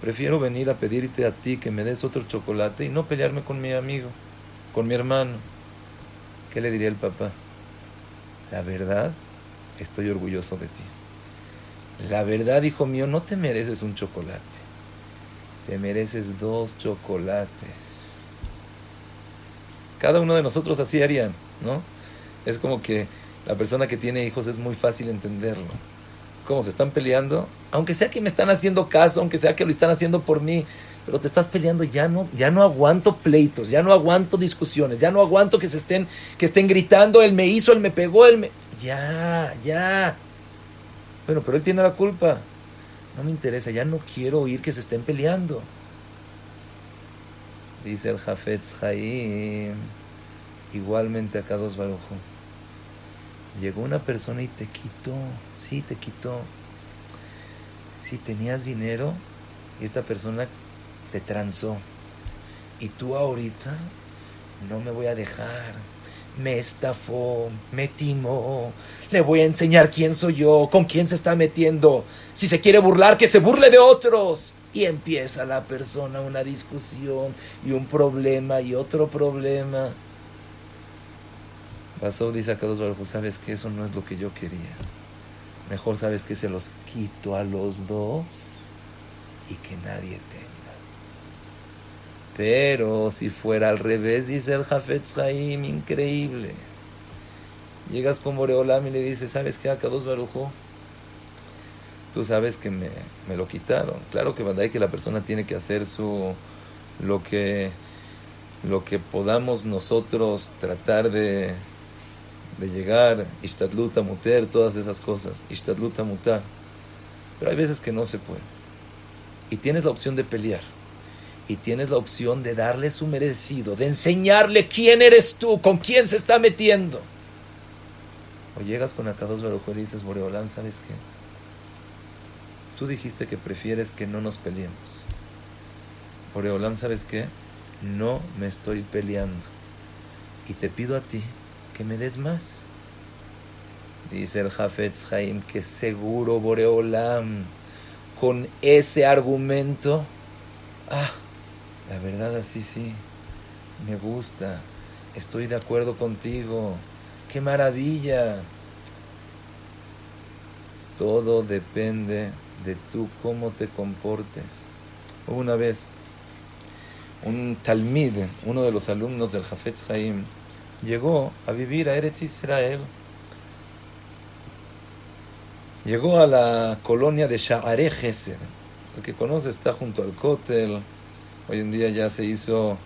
prefiero venir a pedirte a ti que me des otro chocolate y no pelearme con mi amigo, con mi hermano. ¿Qué le diría el papá? La verdad, estoy orgulloso de ti. La verdad, hijo mío, no te mereces un chocolate. Te mereces dos chocolates. Cada uno de nosotros así harían, ¿no? Es como que la persona que tiene hijos es muy fácil entenderlo. Cómo se están peleando, aunque sea que me están haciendo caso, aunque sea que lo están haciendo por mí, pero te estás peleando, ya no, ya no aguanto pleitos, ya no aguanto discusiones, ya no aguanto que se estén, que estén gritando, él me hizo, él me pegó, él me. Ya, ya. Bueno, pero él tiene la culpa. No me interesa, ya no quiero oír que se estén peleando. Dice el Jafetz Haim, igualmente acá dos Barujo. Llegó una persona y te quitó, sí, te quitó. Si tenías dinero y esta persona te transó. Y tú ahorita no me voy a dejar. Me estafó, me timó. Le voy a enseñar quién soy yo, con quién se está metiendo. Si se quiere burlar, que se burle de otros. Y empieza la persona una discusión y un problema y otro problema. Pasó, dice a dos sabes que eso no es lo que yo quería. Mejor sabes que se los quito a los dos y que nadie te Pero si fuera al revés, dice el Jafetz Haim, increíble. Llegas con Boreolam y le dices, ¿sabes qué? Acá dos Barujo. Tú sabes que me, me, lo quitaron. Claro que que la persona tiene que hacer su lo que lo que podamos nosotros tratar de, de llegar, Ishtadluta Muter, todas esas cosas, Ishtadluta Mutar. Pero hay veces que no se puede. Y tienes la opción de pelear. Y tienes la opción de darle su merecido, de enseñarle quién eres tú, con quién se está metiendo. O llegas con Akados Baruj y dices, Boreolán, ¿sabes qué? Tú dijiste que prefieres que no nos peleemos. Boreolán, ¿sabes qué? No me estoy peleando. Y te pido a ti que me des más. Dice el Jafetz Haim que seguro Boreolam con ese argumento, ah, la verdad así sí, me gusta, estoy de acuerdo contigo, qué maravilla. Todo depende de tú cómo te comportes. Una vez, un talmid, uno de los alumnos del Jafetz Haim, llegó a vivir a Eretz Israel. Llegó a la colonia de Sha'are Gesed. El que conoce está junto al Kotel. Hoy en día ya se hizo,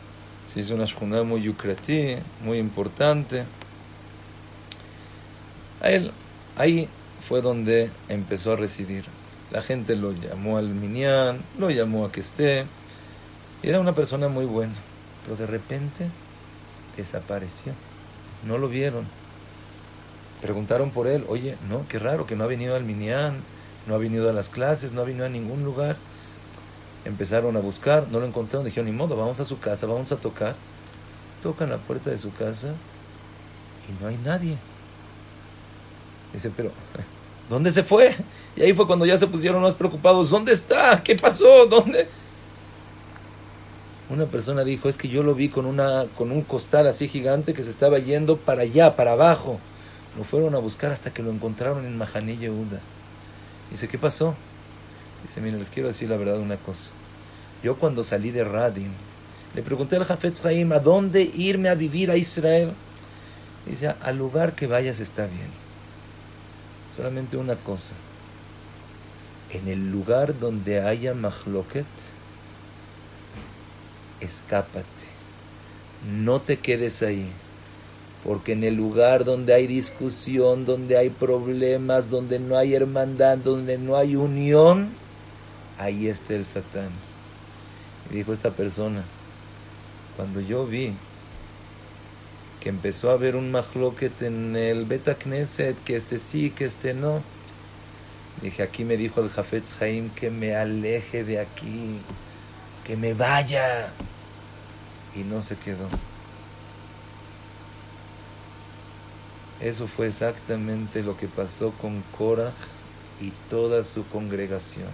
se hizo una shkuna muy yucratí, muy importante. A él, ahí fue donde empezó a residir. La gente lo llamó al Minyan, lo llamó a que esté. Era una persona muy buena. Pero de repente desapareció. No lo vieron. Preguntaron por él, oye, no, qué raro que no ha venido al Minyan, no ha venido a las clases, no ha venido a ningún lugar. Empezaron a buscar, no lo encontraron, dijeron, ni modo, vamos a su casa, vamos a tocar. Tocan la puerta de su casa y no hay nadie. Dice, pero, ¿dónde se fue? Y ahí fue cuando ya se pusieron más preocupados, ¿dónde está? ¿Qué pasó? ¿Dónde? Una persona dijo, es que yo lo vi con, una, con un costal así gigante que se estaba yendo para allá, para abajo. Lo fueron a buscar hasta que lo encontraron en Mahaní Yehuda. Dice, ¿qué pasó? Dice, mira, les quiero decir la verdad una cosa. Yo cuando salí de Radin, le pregunté al Jafet Haim, ¿a dónde irme a vivir a Israel? Dice, al lugar que vayas está bien. Solamente una cosa. En el lugar donde haya mahloket, escápate. No te quedes ahí. Porque en el lugar donde hay discusión, donde hay problemas, donde no hay hermandad, donde no hay unión, ahí está el Satán. Y dijo esta persona, cuando yo vi que empezó a haber un mahloket en el Beta Knesset, que este sí, que este no, dije, aquí me dijo el Jafetz Haim que me aleje de aquí, que me vaya y no se quedó. Eso fue exactamente lo que pasó con Korach y toda su congregación.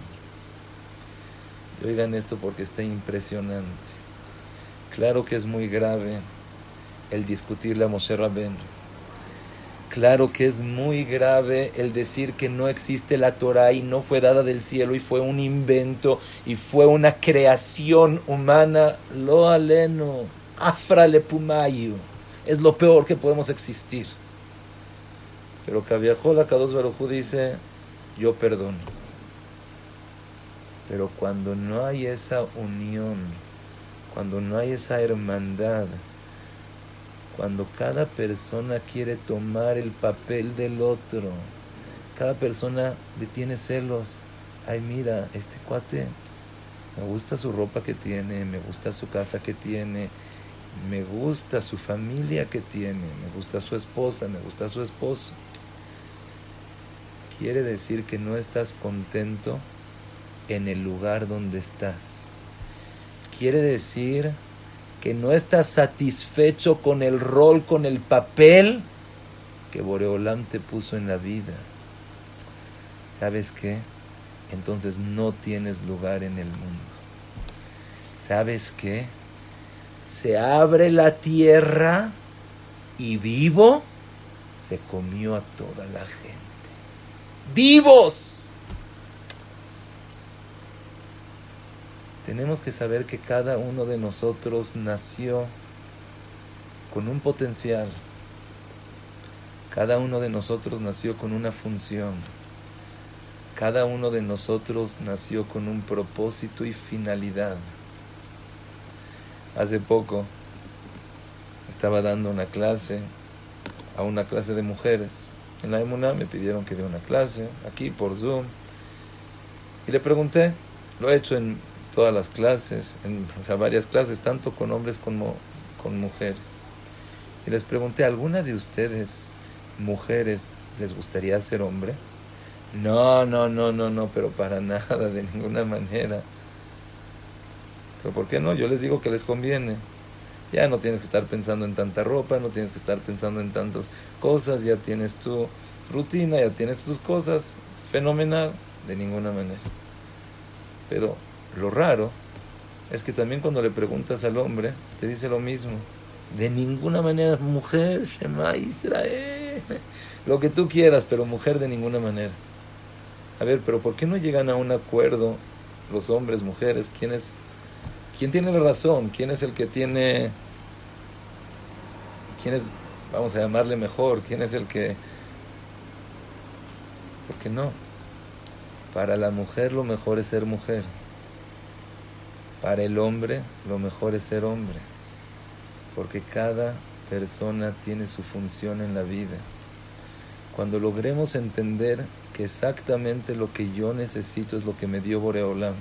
Oigan esto porque está impresionante. Claro que es muy grave el discutir la Moshe Rabben. Claro que es muy grave el decir que no existe la Torah y no fue dada del cielo y fue un invento y fue una creación humana. Lo aleno, afra le pumayu. Es lo peor que podemos existir. Pero la Kadosh Barujú dice, yo perdono. Pero cuando no hay esa unión, cuando no hay esa hermandad, cuando cada persona quiere tomar el papel del otro, cada persona le tiene celos. Ay, mira, este cuate, me gusta su ropa que tiene, me gusta su casa que tiene, me gusta su familia que tiene, me gusta su esposa, me gusta su esposo. Quiere decir que no estás contento en el lugar donde estás. Quiere decir que no estás satisfecho con el rol, con el papel que Boreolam te puso en la vida. ¿Sabes qué? Entonces no tienes lugar en el mundo. ¿Sabes qué? Se abre la tierra y vivo se comió a toda la gente. ¡Vivos! Tenemos que saber que cada uno de nosotros nació con un potencial. Cada uno de nosotros nació con una función. Cada uno de nosotros nació con un propósito y finalidad. Hace poco estaba dando una clase a una clase de mujeres. En la Emuna me pidieron que dé una clase, aquí por Zoom. Y le pregunté, lo he hecho en todas las clases, en, o sea, varias clases, tanto con hombres como con mujeres. Y les pregunté, ¿alguna de ustedes, mujeres, les gustaría ser hombre? No, no, no, no, no, pero para nada, de ninguna manera. Pero ¿por qué no? Yo les digo que les conviene. Ya no tienes que estar pensando en tanta ropa, no tienes que estar pensando en tantas cosas, ya tienes tu rutina, ya tienes tus cosas. Fenomenal, de ninguna manera. Pero lo raro es que también cuando le preguntas al hombre, te dice lo mismo. De ninguna manera, mujer, Shema Israel. Lo que tú quieras, pero mujer de ninguna manera. A ver, pero ¿por qué no llegan a un acuerdo los hombres, mujeres? ¿Quién es, quién tiene la razón? ¿Quién es el que tiene, quién es, vamos a llamarle mejor? ¿Quién es el que, por qué no? Para la mujer lo mejor es ser mujer. Para el hombre lo mejor es ser hombre. Porque cada persona tiene su función en la vida. Cuando logremos entender que exactamente lo que yo necesito es lo que me dio Boreolam.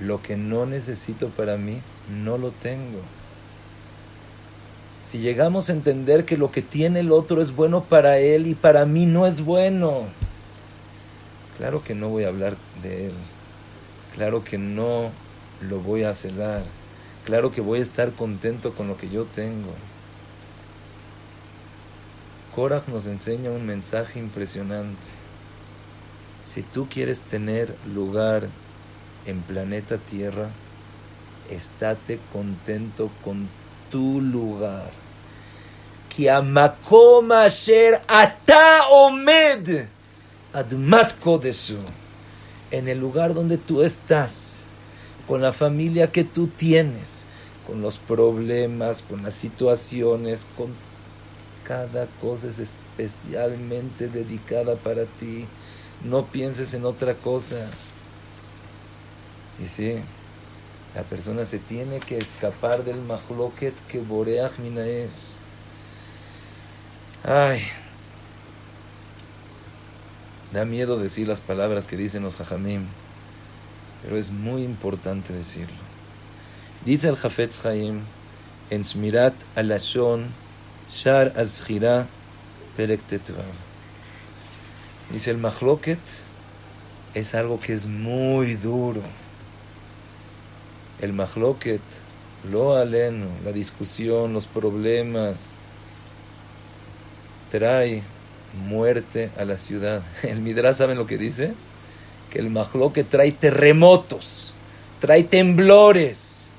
Lo que no necesito para mí, no lo tengo. Si llegamos a entender que lo que tiene el otro es bueno para él y para mí no es bueno, claro que no voy a hablar de él. Claro que no lo voy a celar. Claro que voy a estar contento con lo que yo tengo. Korach nos enseña un mensaje impresionante. Si tú quieres tener lugar en planeta Tierra, estate contento con tu lugar. En el lugar donde tú estás, con la familia que tú tienes, con los problemas, con las situaciones, con cada cosa es especialmente dedicada para ti no pienses en otra cosa. Y sí, la persona se tiene que escapar del mahloket que Boreach Mina es. Ay, da miedo decir las palabras que dicen los jajamim, pero es muy importante decirlo. Dice el Jafetz Chaim en Shmirat Alashon Shar Azchira Perek. Dice el mahloket es algo que es muy duro. El mahloket, lo aleno, la discusión, los problemas, trae muerte a la ciudad. El Midrash, ¿saben lo que dice? Que el mahloket trae terremotos, trae temblores.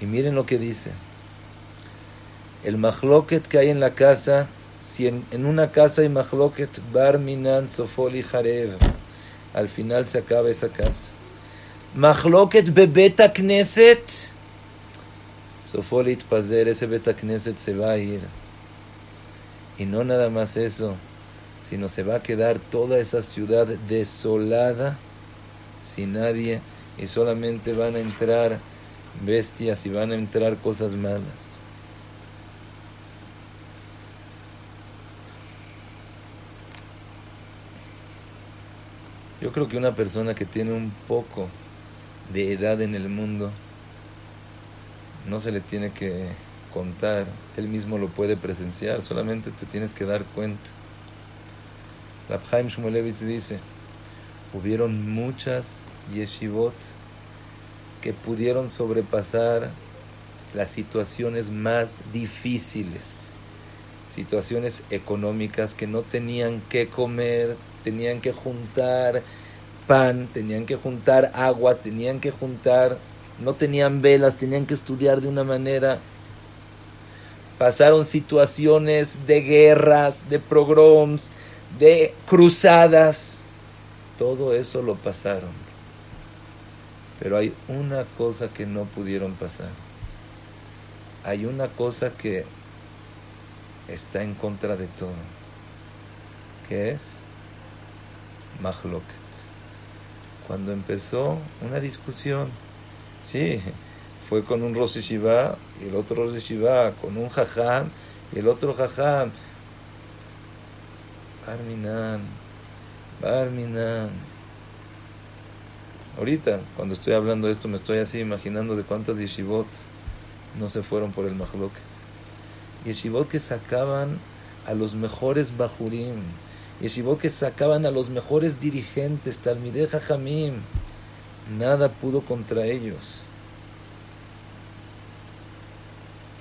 Y miren lo que dice. El mahloket que hay en la casa si en, una casa hay mahloket bar minan sofoli jarev, al final se acaba esa casa. Mahloket bebeta kneset, sofolit pazer, ese beta kneset se va a ir. Y no nada más eso, sino se va a quedar toda esa ciudad desolada, sin nadie, y solamente van a entrar bestias y van a entrar cosas malas. Yo creo que una persona que tiene un poco de edad en el mundo no se le tiene que contar, él mismo lo puede presenciar, solamente te tienes que dar cuenta. Rabhaim Shmulevitz dice, hubieron muchas yeshivot que pudieron sobrepasar las situaciones más difíciles, situaciones económicas que no tenían que comer, tenían que juntar pan, tenían que juntar agua, tenían que juntar, no tenían velas, tenían que estudiar de una manera. Pasaron situaciones de guerras, de pogroms, de cruzadas. Todo eso lo pasaron. Pero hay una cosa que no pudieron pasar. Hay una cosa que está en contra de todo. ¿Qué es? Mahloket. Cuando empezó una discusión, sí, fue con un Rosh Shiva y el otro Rosh Shiva, con un Jajam y el otro Jajam. Barminan, Barminan. Ahorita, cuando estoy hablando de esto, me estoy así imaginando de cuántas yeshivot no se fueron por el Mahloket. Yeshivot que sacaban a los mejores Bajurim. Yeshivot que sacaban a los mejores dirigentes, Talmideh Jamim. Nada pudo contra ellos.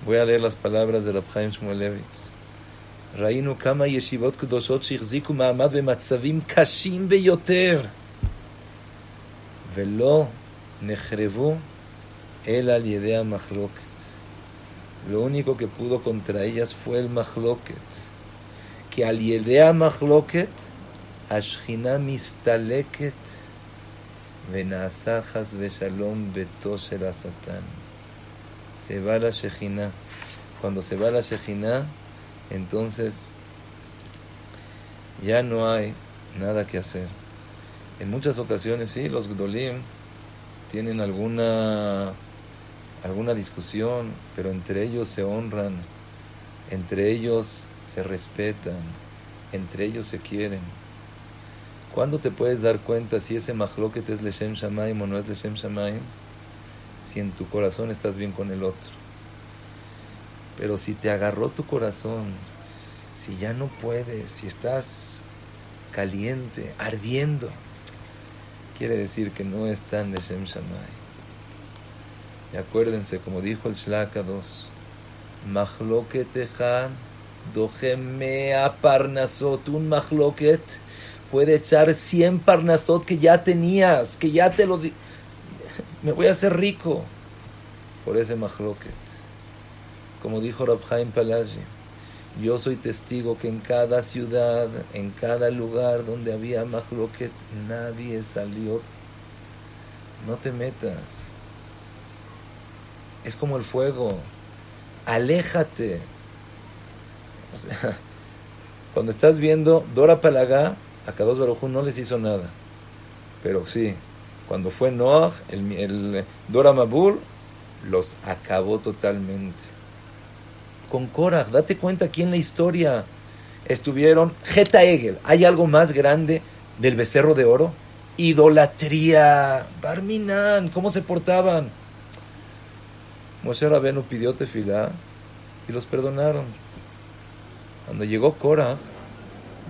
Voy a leer las palabras de Rabhaim Shmulevitz. ראינו כמה ישיבות קדושות שהחזיקו מעמד במצבים קשים ביותר ולא נחרבו אלא על ידי המחלוקת. Lo único que pudo contra ellas fue el mahloket. Que al yedea mahloket, ashchina mistaleket, venasajas beshalom beto shel satan. Se va la shechina. Cuando se va la shechina, entonces ya no hay nada que hacer. En muchas ocasiones sí, los gdolim tienen alguna alguna discusión, pero entre ellos se honran, entre ellos se respetan, entre ellos se quieren. ¿Cuándo te puedes dar cuenta si ese mahloket es Leshem Shamaim o no es Leshem Shamaim? Si en tu corazón estás bien con el otro. Pero si te agarró tu corazón, si ya no puedes, si estás caliente, ardiendo, quiere decir que no es tan Leshem Shamaim. Y acuérdense, como dijo el Shlaka 2, Mahloket echad, a parnasot, un mahloket puede echar 100 parnasot que ya tenías, que ya te lo di me voy a hacer rico por ese mahloket. Como dijo Rabhaim Palaji, yo soy testigo que en cada ciudad, en cada lugar donde había mahloket, nadie salió. No te metas es como el fuego. Aléjate. cuando estás viendo Dora Palagá, a Kadosh Baruj no les hizo nada. Pero sí, cuando fue Noah, el, Dora Mabur, los acabó totalmente. Con Korach, date cuenta aquí en la historia estuvieron Geta Egel. ¿Hay algo más grande del becerro de oro? Idolatría. Barminan, ¿cómo se portaban? Moshe Rabenu pidió tefilá y los perdonaron. Cuando llegó Cora,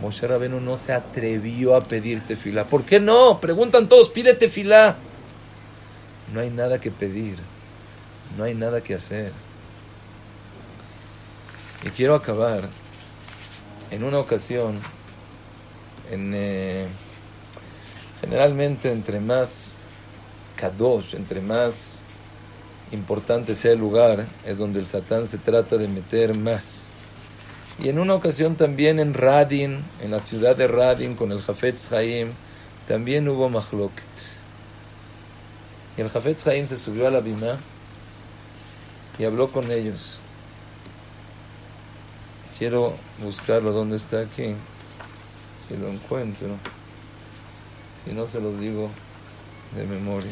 Moshe Rabenu no se atrevió a pedir tefilá. ¿Por qué no? Preguntan todos, pide tefilá. No hay nada que pedir, no hay nada que hacer. Y quiero acabar en una ocasión, en, eh, generalmente entre más kadosh, entre más importante sea el lugar, es donde el Satán se trata de meter más. Y en una ocasión también en Radin, en la ciudad de Radin, con el Jafetz Haim, también hubo Mahloket. Y el Jafetz Haim se subió a la Bima y habló con ellos. Quiero buscarlo donde está aquí, si lo encuentro. Si no, se los digo de memoria.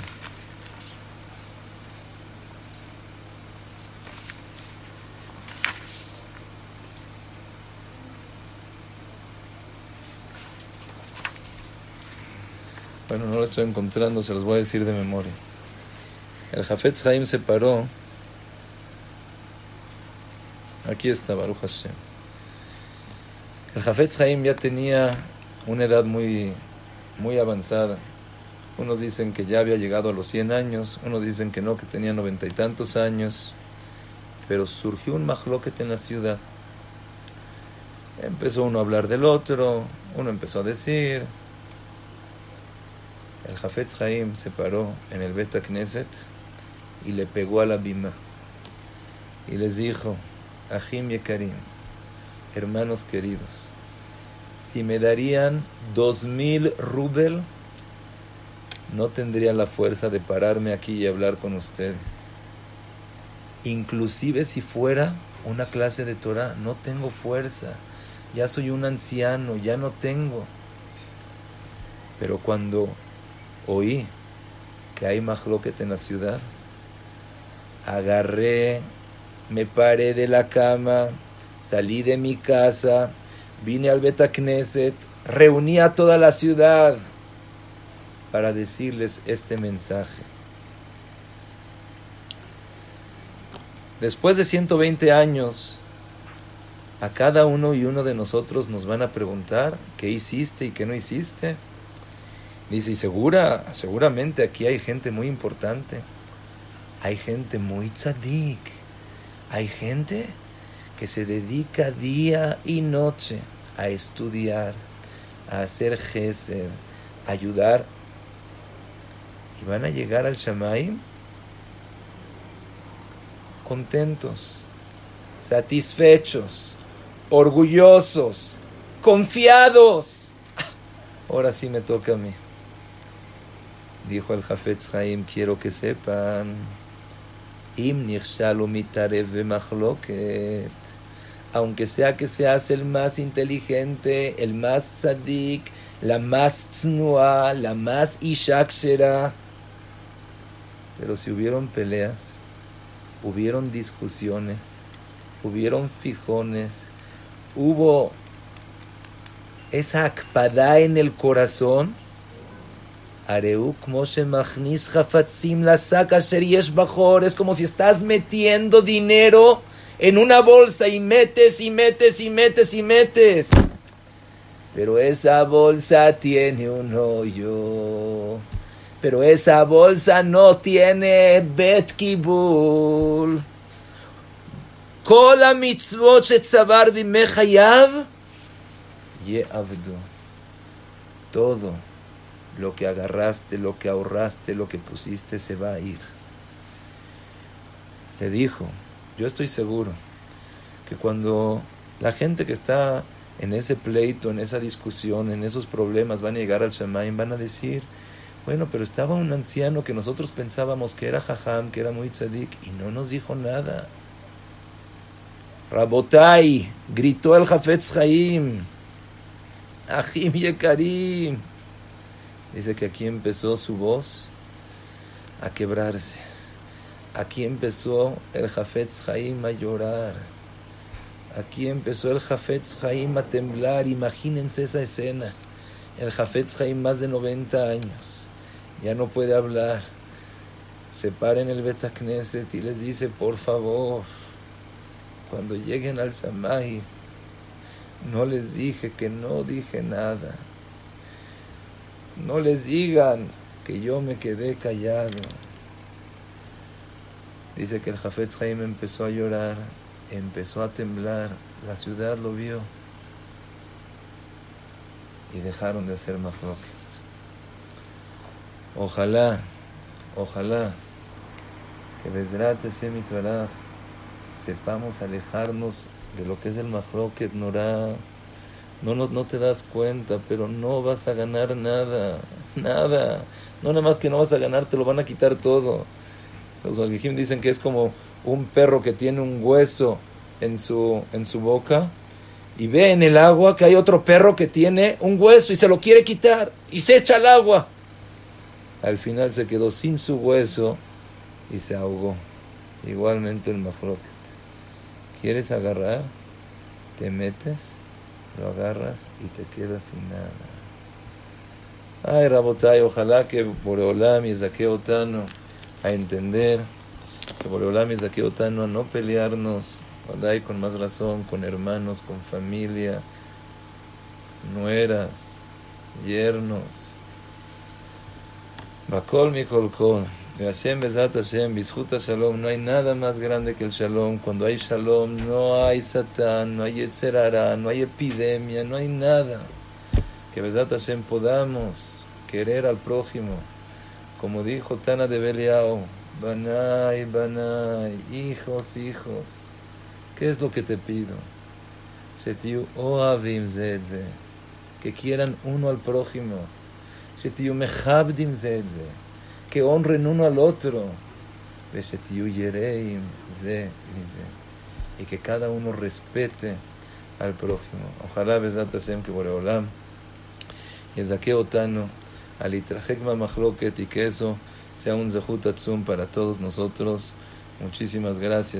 Bueno, no lo estoy encontrando, se los voy a decir de memoria. El Jafetz Haim se paró. Aquí está Baruch Hashem. El Jafetz Haim ya tenía una edad muy, muy avanzada. Unos dicen que ya había llegado a los 100 años, unos dicen que no, que tenía noventa y tantos años. Pero surgió un mahloket en la ciudad. Empezó uno a hablar del otro, uno empezó a decir, el Jafetz Haim se paró en el Beta Knesset y le pegó a la bima y les dijo, Ahim Yekarim, hermanos queridos, si me darían dos mil rubel, no tendría la fuerza de pararme aquí y hablar con ustedes. Inclusive si fuera una clase de Torah, no tengo fuerza. Ya soy un anciano, ya no tengo. Pero cuando oí que hay mahloket en la ciudad, agarré, me paré de la cama, salí de mi casa, vine al Betacneset, reuní a toda la ciudad para decirles este mensaje. Después de 120 años, a cada uno y uno de nosotros nos van a preguntar qué hiciste y qué no hiciste. Dice, y segura, seguramente aquí hay gente muy importante. Hay gente muy tzadik. Hay gente que se dedica día y noche a estudiar, a hacer gesed, a ayudar y van a llegar al Shamaim contentos, satisfechos, orgullosos, confiados. Ahora sí me toca a mí. Dijo el Jafetz Haim, quiero que sepan, aunque sea que seas el más inteligente, el más tzadik, la más tsnua, la más ishakshera, pero si hubieron peleas, hubieron discusiones, hubieron fijones, hubo esa akpada en el corazón, es como si estás metiendo dinero en una bolsa y metes y metes y metes y metes. Pero esa bolsa tiene un hoyo pero esa bolsa no tiene bet kibul. Kola mitzvot shetzavar bimechayav yeavdu. Todo lo que agarraste, lo que ahorraste, lo que pusiste se va a ir. Le dijo, yo estoy seguro que cuando la gente que está en ese pleito, en esa discusión, en esos problemas, van a llegar al Shemaim, van a decir, bueno, pero estaba un anciano que nosotros pensábamos que era jajam, que era muy tzadik, y no nos dijo nada. Rabotai, gritó el Jafetz Haim, Ahim Yekarim. Dice que aquí empezó su voz a quebrarse. Aquí empezó el Jafetz Haim a llorar. Aquí empezó el Jafetz Haim a temblar. Imagínense esa escena. El Jafetz Haim más de 90 años ya no puede hablar. Se para en el Betacneset y les dice, por favor, cuando lleguen al Samay, no les dije que no dije nada. No les digan que yo me quedé callado. Dice que el Jafetz Haim empezó a llorar, empezó a temblar, la ciudad lo vio y dejaron de hacer mafroque. Ojalá, ojalá que Bezrat Hashem sepamos alejarnos de lo que es el Mahroket Norah. No, no, no te das cuenta, pero no vas a ganar nada, nada. No nada más que no vas a ganar, te lo van a quitar todo. Los Malgijim dicen que es como un perro que tiene un hueso en su, en su boca y ve en el agua que hay otro perro que tiene un hueso y se lo quiere quitar y se echa al agua al final se quedó sin su hueso y se ahogó. Igualmente el mafroket. ¿Quieres agarrar? Te metes, lo agarras y te quedas sin nada. Ay, Rabotay, ojalá que Boreolam y Zaqueotano a entender, que Boreolam Zaqueotano a no pelearnos, con más razón, con hermanos, con familia, nueras, yernos, Bakol Mikol Kol. Hashem Bezat Hashem, Bizhuta Shalom. No hay nada más grande que el Shalom. Cuando hay Shalom, no hay Satán, no hay Yetzerara, no hay epidemia, no hay nada. Que Bezat Hashem podamos querer al prójimo. Como dijo Tana de Beliao, Banai, Banai, hijos, hijos, ¿qué es lo que te pido? Que quieran uno al prójimo. Shetiu mechabdim zedze, que honren uno al otro. Y que cada uno respete al prójimo. Ojalá, Besat Hashem, que Boreolam, Yezaque Otano, Alitrajekma Mahloket y que eso sea un zehut para todos nosotros. Muchísimas gracias.